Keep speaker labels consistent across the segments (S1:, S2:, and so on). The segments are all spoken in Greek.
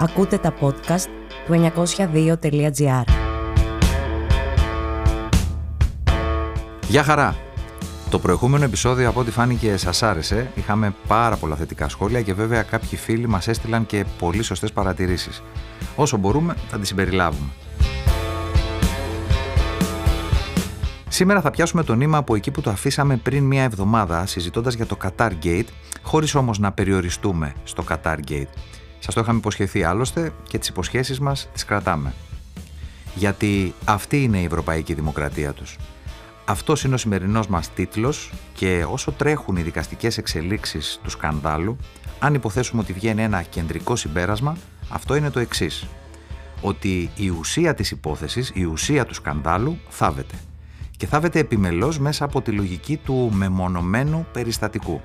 S1: Ακούτε τα podcast του 902.gr.
S2: Γεια χαρά! Το προηγούμενο επεισόδιο από ό,τι φάνηκε σας άρεσε. Είχαμε πάρα πολλά θετικά σχόλια και βέβαια κάποιοι φίλοι μας έστειλαν και πολύ σωστές παρατηρήσεις. Όσο μπορούμε θα τις συμπεριλάβουμε. Σήμερα θα πιάσουμε το νήμα από εκεί που το αφήσαμε πριν μία εβδομάδα συζητώντας για το Qatar Gate, χωρίς όμως να περιοριστούμε στο Qatar Gate. Σας το είχαμε υποσχεθεί άλλωστε και τις υποσχέσεις μας τις κρατάμε. Γιατί αυτή είναι η ευρωπαϊκή δημοκρατία τους. Αυτός είναι ο σημερινός μας τίτλος και όσο τρέχουν οι δικαστικές εξελίξεις του σκανδάλου, αν υποθέσουμε ότι βγαίνει ένα κεντρικό συμπέρασμα, αυτό είναι το εξής. Ότι η ουσία της υπόθεσης, η ουσία του σκανδάλου θάβεται και θάβεται επιμελώς μέσα από τη λογική του μεμονωμένου περιστατικού.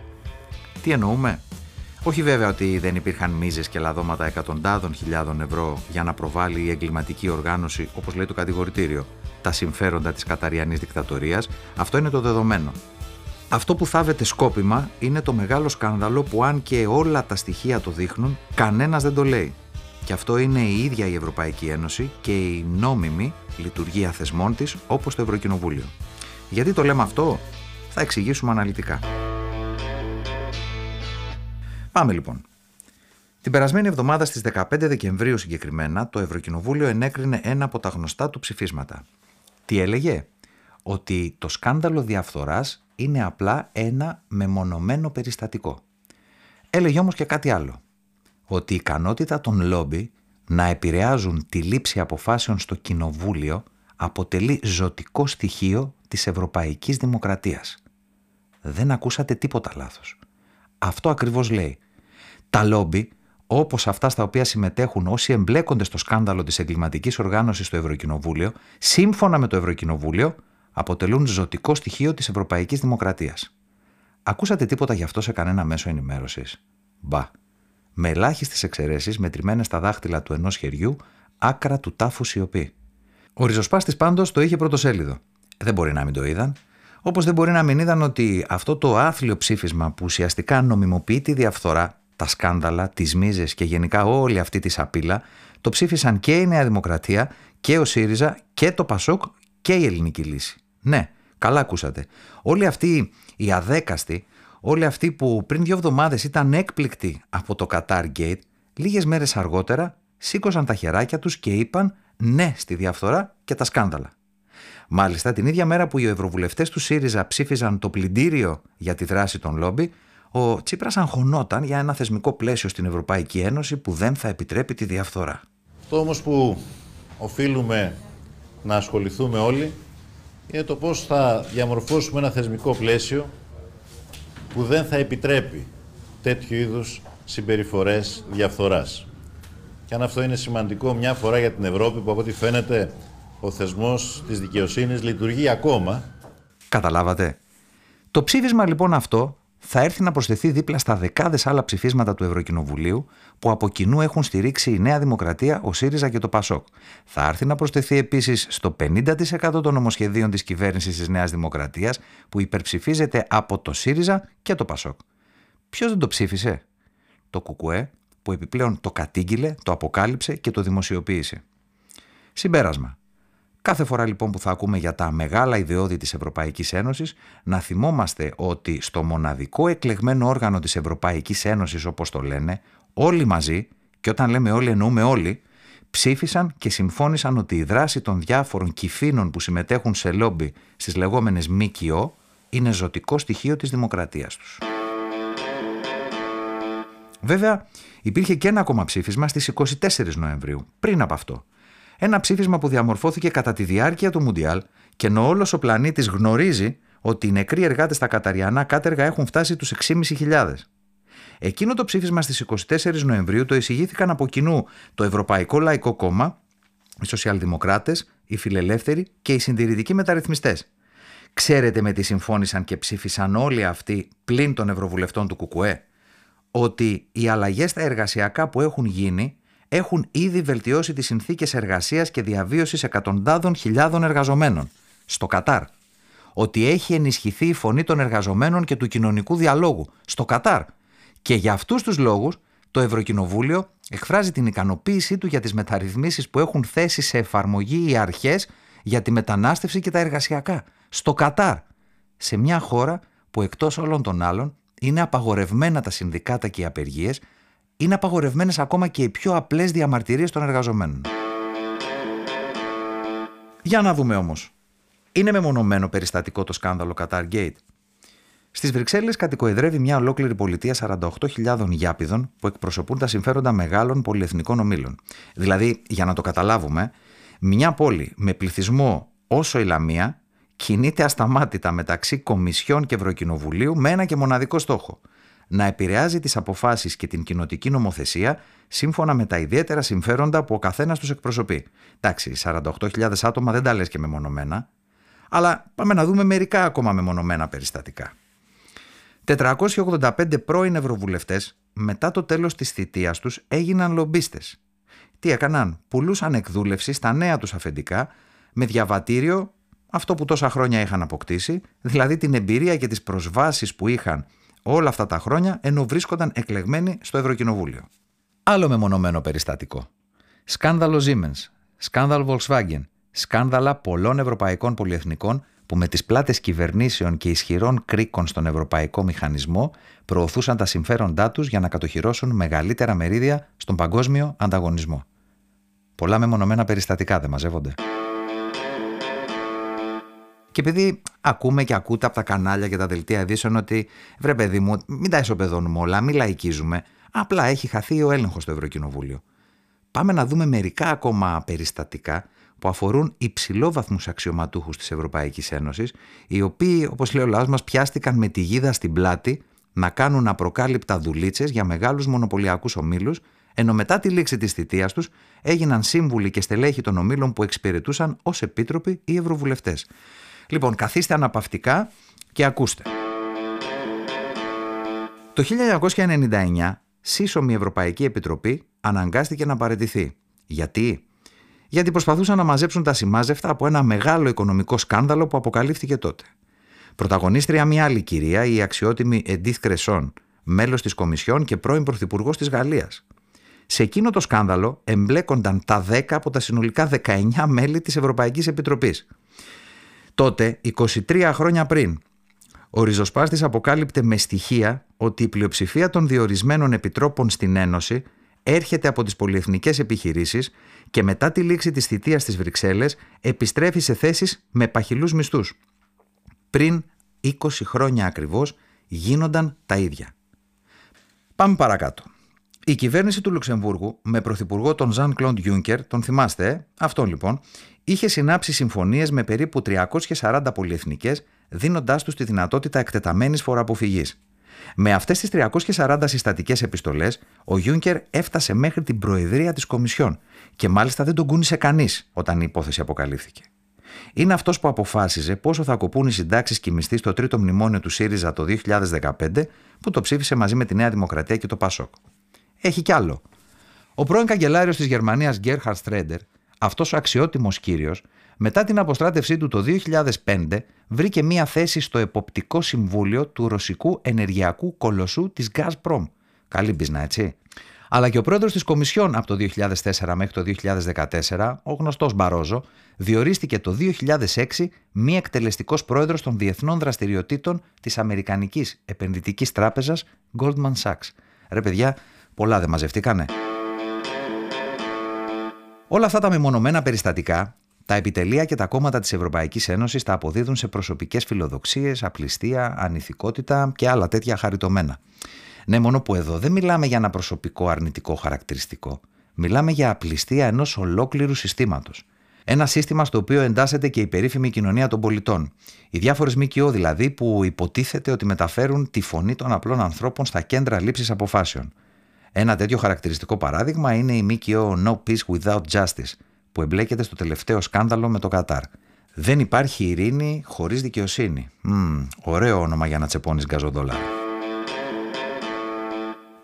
S2: Τι εννοούμε; Όχι βέβαια ότι δεν υπήρχαν μίζες και λαδώματα εκατοντάδων χιλιάδων ευρώ για να προβάλλει η εγκληματική οργάνωση, όπως λέει το κατηγορητήριο, τα συμφέροντα της καταριανής δικτατορίας, αυτό είναι το δεδομένο. Αυτό που θάβεται σκόπιμα είναι το μεγάλο σκάνδαλο που αν και όλα τα στοιχεία το δείχνουν, κανένας δεν το λέει. Και αυτό είναι η ίδια η Ευρωπαϊκή Ένωση και η νόμιμη λειτουργία θεσμών της όπως το Ευρωκοινοβούλιο. Γιατί το λέμε αυτό, θα εξηγήσουμε αναλυτικά. Πάμε λοιπόν. Την περασμένη εβδομάδα στις 15 Δεκεμβρίου συγκεκριμένα, το Ευρωκοινοβούλιο ενέκρινε ένα από τα γνωστά του ψηφίσματα. Τι έλεγε; Ότι το σκάνδαλο διαφθοράς είναι απλά ένα μεμονωμένο περιστατικό. Έλεγε όμως και κάτι άλλο. Ότι η ικανότητα των λόμπι να επηρεάζουν τη λήψη αποφάσεων στο Κοινοβούλιο αποτελεί ζωτικό στοιχείο της ευρωπαϊκής δημοκρατίας. Δεν ακούσατε τίποτα λάθος. Αυτό ακριβώς λέει. Τα λόμπι, όπως αυτά στα οποία συμμετέχουν όσοι εμπλέκονται στο σκάνδαλο της εγκληματικής οργάνωσης στο Ευρωκοινοβούλιο, σύμφωνα με το Ευρωκοινοβούλιο, αποτελούν ζωτικό στοιχείο της ευρωπαϊκής δημοκρατίας. Ακούσατε τίποτα γι' αυτό σε κανένα μέσο ενημέρωσης; Μπα με ελάχιστες εξαιρέσεις μετρημένες στα δάχτυλα του ενός χεριού, άκρα του τάφου σιωπή. Ο ριζοσπάστης πάντως το είχε πρωτοσέλιδο. Δεν μπορεί να μην το είδαν. Όπως δεν μπορεί να μην είδαν ότι αυτό το άθλιο ψήφισμα που ουσιαστικά νομιμοποιεί τη διαφθορά, τα σκάνδαλα, τις μίζες και γενικά όλη αυτή τη σαπίλα, το ψήφισαν και η Νέα Δημοκρατία και ο ΣΥΡΙΖΑ και το ΠΑΣΟΚ και η Ελληνική Λύση. Ναι, καλά ακούσατε. Όλοι αυτοί οι αδέκαστοι Όλοι αυτοί που πριν δύο εβδομάδες ήταν έκπληκτοι από το Qatar Gate, λίγες μέρες αργότερα σήκωσαν τα χεράκια τους και είπαν ναι στη διαφθορά και τα σκάνδαλα. Μάλιστα, την ίδια μέρα που οι ευρωβουλευτές του ΣΥΡΙΖΑ ψήφιζαν το πλυντήριο για τη δράση των λόμπι, ο Τσίπρας αγχωνόταν για ένα θεσμικό πλαίσιο στην Ευρωπαϊκή Ένωση που δεν θα επιτρέπει τη διαφθορά.
S3: Το όμως που οφείλουμε να ασχοληθούμε όλοι είναι το πώς θα διαμορφώσουμε ένα θεσμικό πλαίσιο που δεν θα επιτρέπει τέτοιου είδους συμπεριφορές διαφθοράς. Και αν αυτό είναι σημαντικό μια φορά για την Ευρώπη που από ό,τι φαίνεται ο θεσμός της δικαιοσύνης λειτουργεί ακόμα.
S2: Καταλάβατε. Το ψήφισμα λοιπόν αυτό θα έρθει να προσθεθεί δίπλα στα δεκάδες άλλα ψηφίσματα του Ευρωκοινοβουλίου που από κοινού έχουν στηρίξει η Νέα Δημοκρατία, ο ΣΥΡΙΖΑ και το ΠΑΣΟΚ. Θα έρθει να προσθεθεί επίσης στο 50% των νομοσχεδίων της κυβέρνησης της Νέας Δημοκρατίας που υπερψηφίζεται από το ΣΥΡΙΖΑ και το ΠΑΣΟΚ. Ποιος δεν το ψήφισε, το ΚΚΕ, που επιπλέον το κατήγγειλε, το αποκάλυψε και το δημοσιοποίησε. Συμπέρασμα. Κάθε φορά λοιπόν που θα ακούμε για τα μεγάλα ιδεώδη της Ευρωπαϊκής Ένωσης, να θυμόμαστε ότι στο μοναδικό εκλεγμένο όργανο της Ευρωπαϊκής Ένωσης όπως το λένε, όλοι μαζί, και όταν λέμε όλοι εννοούμε όλοι, ψήφισαν και συμφώνησαν ότι η δράση των διάφορων κυφήνων που συμμετέχουν σε λόμπι στις λεγόμενες ΜΚΟ είναι ζωτικό στοιχείο της δημοκρατίας τους. Βέβαια, υπήρχε και ένα ακόμα ψήφισμα στις 24 Νοεμβρίου, πριν από αυτό, ένα ψήφισμα που διαμορφώθηκε κατά τη διάρκεια του Μουντιάλ και ενώ όλος ο πλανήτης γνωρίζει ότι οι νεκροί εργάτες στα Καταριανά κάτεργα έχουν φτάσει τους 6.500. Εκείνο το ψήφισμα στις 24 Νοεμβρίου το εισηγήθηκαν από κοινού το Ευρωπαϊκό Λαϊκό Κόμμα, οι Σοσιαλδημοκράτες, οι Φιλελεύθεροι και οι Συντηρητικοί Μεταρρυθμιστές. Ξέρετε με τι συμφώνησαν και ψήφισαν όλοι αυτοί πλην των Ευρωβουλευτών του ΚΚΕ, ότι οι αλλαγές στα εργασιακά που έχουν γίνει έχουν ήδη βελτιώσει τις συνθήκες εργασίας και διαβίωσης εκατοντάδων χιλιάδων εργαζομένων στο Κατάρ. Ότι έχει ενισχυθεί η φωνή των εργαζομένων και του κοινωνικού διαλόγου στο Κατάρ. Και για αυτούς τους λόγους το Ευρωκοινοβούλιο εκφράζει την ικανοποίησή του για τις μεταρρυθμίσεις που έχουν θέσει σε εφαρμογή οι αρχές για τη μετανάστευση και τα εργασιακά. Στο Κατάρ, σε μια χώρα που εκτός όλων των άλλων είναι απαγορευμένα τα συνδικάτα και οι απεργίες, είναι απαγορευμένες ακόμα και οι πιο απλές διαμαρτυρίες των εργαζομένων. Για να δούμε όμως. Είναι μεμονωμένο περιστατικό το σκάνδαλο Qatar Gate. Στις Βρυξέλλες κατοικοεδρεύει μια ολόκληρη πολιτεία 48.000 γιάπηδων που εκπροσωπούν τα συμφέροντα μεγάλων πολυεθνικών ομίλων. Δηλαδή, για να το καταλάβουμε, μια πόλη με πληθυσμό όσο η Λαμία κινείται ασταμάτητα μεταξύ Κομισιών και Ευρωκοινοβουλίου με ένα και μοναδικό στόχο. Να επηρεάζει τις αποφάσεις και την κοινοτική νομοθεσία σύμφωνα με τα ιδιαίτερα συμφέροντα που ο καθένας τους εκπροσωπεί. Εντάξει, 48.000 άτομα δεν τα λες και μεμονωμένα, αλλά πάμε να δούμε μερικά ακόμα μεμονωμένα περιστατικά. 485 πρώην ευρωβουλευτές μετά το τέλος της θητείας τους έγιναν λομπίστες. Τι έκαναν, πουλούσαν εκδούλευση στα νέα τους αφεντικά με διαβατήριο αυτό που τόσα χρόνια είχαν αποκτήσει, δηλαδή την εμπειρία και τις προσβάσεις που είχαν όλα αυτά τα χρόνια ενώ βρίσκονταν εκλεγμένοι στο Ευρωκοινοβούλιο. Άλλο μεμονωμένο περιστατικό. Σκάνδαλο Siemens, σκάνδαλο Volkswagen, σκάνδαλα πολλών ευρωπαϊκών πολυεθνικών που με τις πλάτες κυβερνήσεων και ισχυρών κρίκων στον ευρωπαϊκό μηχανισμό προωθούσαν τα συμφέροντά τους για να κατοχυρώσουν μεγαλύτερα μερίδια στον παγκόσμιο ανταγωνισμό. Πολλά μεμονωμένα περιστατικά δεν μαζεύονται. Και επειδή ακούμε και ακούτε από τα κανάλια και τα δελτία ειδήσεων ότι βρε παιδί μου, μην τα ισοπεδώνουμε όλα, μην λαϊκίζουμε, απλά έχει χαθεί ο έλεγχος στο Ευρωκοινοβούλιο. Πάμε να δούμε μερικά ακόμα περιστατικά που αφορούν υψηλόβαθμους αξιωματούχους της Ευρωπαϊκής Ένωσης, οι οποίοι, όπως λέει ο λαός μας, πιάστηκαν με τη γίδα στην πλάτη να κάνουν απροκάλυπτα δουλίτσες για μεγάλους μονοπωλιακούς ομίλους, ενώ μετά τη λήξη της θητείας τους έγιναν σύμβουλοι και στελέχοι των ομίλων που εξυπηρετούσαν ως επίτροποι ή ευρωβουλευτές. Λοιπόν, καθίστε αναπαυτικά και ακούστε. Το 1999, σύσσωμη Ευρωπαϊκή Επιτροπή αναγκάστηκε να παραιτηθεί. Γιατί; Γιατί προσπαθούσαν να μαζέψουν τα σημάζευτα από ένα μεγάλο οικονομικό σκάνδαλο που αποκαλύφθηκε τότε. Πρωταγωνίστρια μια άλλη κυρία, η αξιότιμη Εντίθ Κρεσόν, μέλος της Κομισιόν και πρώην Πρωθυπουργός της Γαλλίας. Σε εκείνο το σκάνδαλο εμπλέκονταν τα 10 από τα συνολικά 19 μέλη της Ευρωπαϊκής Επιτροπής. Τότε, 23 χρόνια πριν, ο ριζοσπάστης αποκάλυπτε με στοιχεία ότι η πλειοψηφία των διορισμένων επιτρόπων στην Ένωση έρχεται από τις πολυεθνικές επιχειρήσεις και μετά τη λήξη της θητείας στις Βρυξέλλες επιστρέφει σε θέσεις με παχυλούς μισθούς. Πριν 20 χρόνια ακριβώς γίνονταν τα ίδια. Πάμε παρακάτω. Η κυβέρνηση του Λουξεμβούργου με πρωθυπουργό τον Ζαν Κλοντ Γιούνκερ, τον θυμάστε, ε; αυτόν λοιπόν, είχε συνάψει συμφωνίες με περίπου 340 πολυεθνικές, δίνοντάς τους τη δυνατότητα εκτεταμένης φοροαποφυγής. Με αυτές τις 340 συστατικές επιστολές, ο Γιούνκερ έφτασε μέχρι την προεδρία της Κομισιόν και μάλιστα δεν τον κούνησε κανείς όταν η υπόθεση αποκαλύφθηκε. Είναι αυτός που αποφάσιζε πόσο θα κοπούν οι συντάξεις και οι μισθοί στο τρίτο μνημόνιο του ΣΥΡΙΖΑ το 2015, που το ψήφισε μαζί με τη Νέα Δημοκρατία και το ΠΑΣΟΚ. Έχει κι άλλο. Ο πρώην καγκελάριος της Γερμανίας Γκέρχαρτ Στρέντερ αυτός ο αξιότιμος κύριος, μετά την αποστράτευσή του το 2005, βρήκε μία θέση στο εποπτικό συμβούλιο του ρωσικού ενεργειακού κολοσσού της Gazprom. Καλή μπισνα, έτσι. Αλλά και ο πρόεδρος της Κομισιόν από το 2004 μέχρι το 2014, ο γνωστός Μπαρόζο, διορίστηκε το 2006 μη εκτελεστικός πρόεδρος των διεθνών δραστηριοτήτων της Αμερικανικής Επενδυτικής Τράπεζας Goldman Sachs. Ρε παιδιά, πολλά δεν μαζευτήκανε. Όλα αυτά τα μεμονωμένα περιστατικά, τα επιτελεία και τα κόμματα της Ευρωπαϊκής Ένωσης τα αποδίδουν σε προσωπικές φιλοδοξίες, απληστία, ανηθικότητα και άλλα τέτοια χαριτωμένα. Ναι, μόνο που εδώ δεν μιλάμε για ένα προσωπικό αρνητικό χαρακτηριστικό. Μιλάμε για απληστία ενός ολόκληρου συστήματος. Ένα σύστημα στο οποίο εντάσσεται και η περίφημη κοινωνία των πολιτών. Οι διάφορες ΜΚΟ δηλαδή που υποτίθεται ότι μεταφέρουν τη φωνή των απλών ανθρώπων στα κέντρα λήψης αποφάσεων. Ένα τέτοιο χαρακτηριστικό παράδειγμα είναι η ΜΚΟ No Peace Without Justice, που εμπλέκεται στο τελευταίο σκάνδαλο με το Κατάρ. Δεν υπάρχει ειρήνη χωρίς δικαιοσύνη. Μμ, ωραίο όνομα για να τσεπώνεις γκαζοδόλαρα.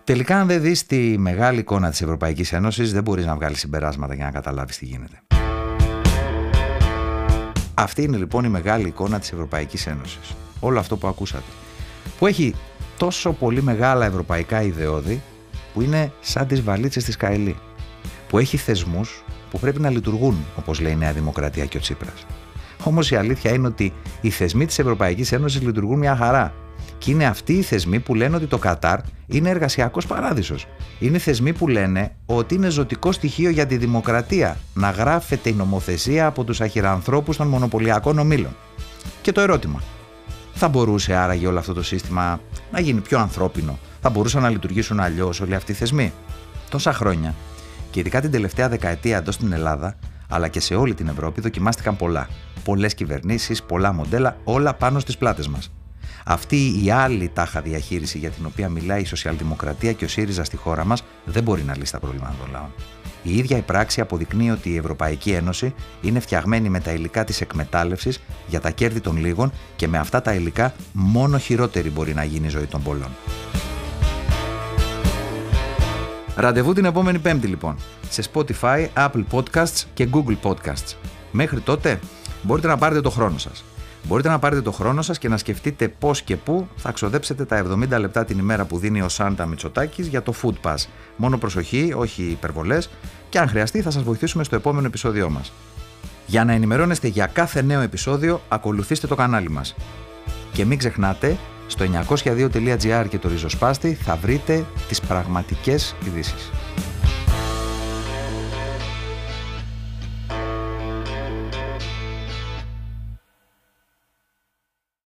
S2: Τελικά, αν δεν δεις τη μεγάλη εικόνα της Ευρωπαϊκής Ένωσης, δεν μπορείς να βγάλεις συμπεράσματα για να καταλάβεις τι γίνεται. Αυτή είναι λοιπόν η μεγάλη εικόνα της Ευρωπαϊκής Ένωσης. Όλο αυτό που ακούσατε. Που έχει τόσο πολύ μεγάλα ευρωπαϊκά ιδεώδη που είναι σαν τις βαλίτσες της Καηλή, που έχει θεσμούς που πρέπει να λειτουργούν, όπως λέει η Νέα Δημοκρατία και ο Τσίπρας. Όμως η αλήθεια είναι ότι οι θεσμοί της Ευρωπαϊκής Ένωσης λειτουργούν μια χαρά. Και είναι αυτοί οι θεσμοί που λένε ότι το Κατάρ είναι εργασιακός παράδεισος. Είναι θεσμοί που λένε ότι είναι ζωτικό στοιχείο για τη δημοκρατία να γράφεται η νομοθεσία από τους αχυρανθρώπους των μονοπωλιακών ομήλων. Και το ερώτημα, θα μπορούσε άραγε όλο αυτό το σύστημα να γίνει πιο ανθρώπινο, θα μπορούσαν να λειτουργήσουν αλλιώς όλοι αυτοί οι θεσμοί; Τόσα χρόνια, και ειδικά την τελευταία δεκαετία εδώ στην Ελλάδα, αλλά και σε όλη την Ευρώπη, δοκιμάστηκαν πολλά. Πολλές κυβερνήσεις, πολλά μοντέλα, όλα πάνω στις πλάτες μας. Αυτή η άλλη τάχα διαχείριση για την οποία μιλάει η Σοσιαλδημοκρατία και ο ΣΥΡΙΖΑ στη χώρα μας δεν μπορεί να λύσει τα προβλήματα των λαών. Η ίδια η πράξη αποδεικνύει ότι η Ευρωπαϊκή Ένωση είναι φτιαγμένη με τα υλικά της εκμετάλλευσης για τα κέρδη των λίγων και με αυτά τα υλικά μόνο χειρότερη μπορεί να γίνει η ζωή των πολλών. Ραντεβού την επόμενη Πέμπτη λοιπόν, σε Spotify, Apple Podcasts και Google Podcasts. Μέχρι τότε μπορείτε να πάρετε το χρόνο σας. Μπορείτε να πάρετε το χρόνο σας και να σκεφτείτε πώς και πού θα ξοδέψετε τα 70 λεπτά την ημέρα που δίνει ο Σάντα Μητσοτάκης για το Food Pass. Μόνο προσοχή, όχι υπερβολές και αν χρειαστεί θα σας βοηθήσουμε στο επόμενο επεισόδιό μας. Για να ενημερώνεστε για κάθε νέο επεισόδιο, ακολουθήστε το κανάλι μας. Και μην ξεχνάτε, στο 902.gr και το ριζοσπάστη θα βρείτε τις πραγματικές ειδήσεις.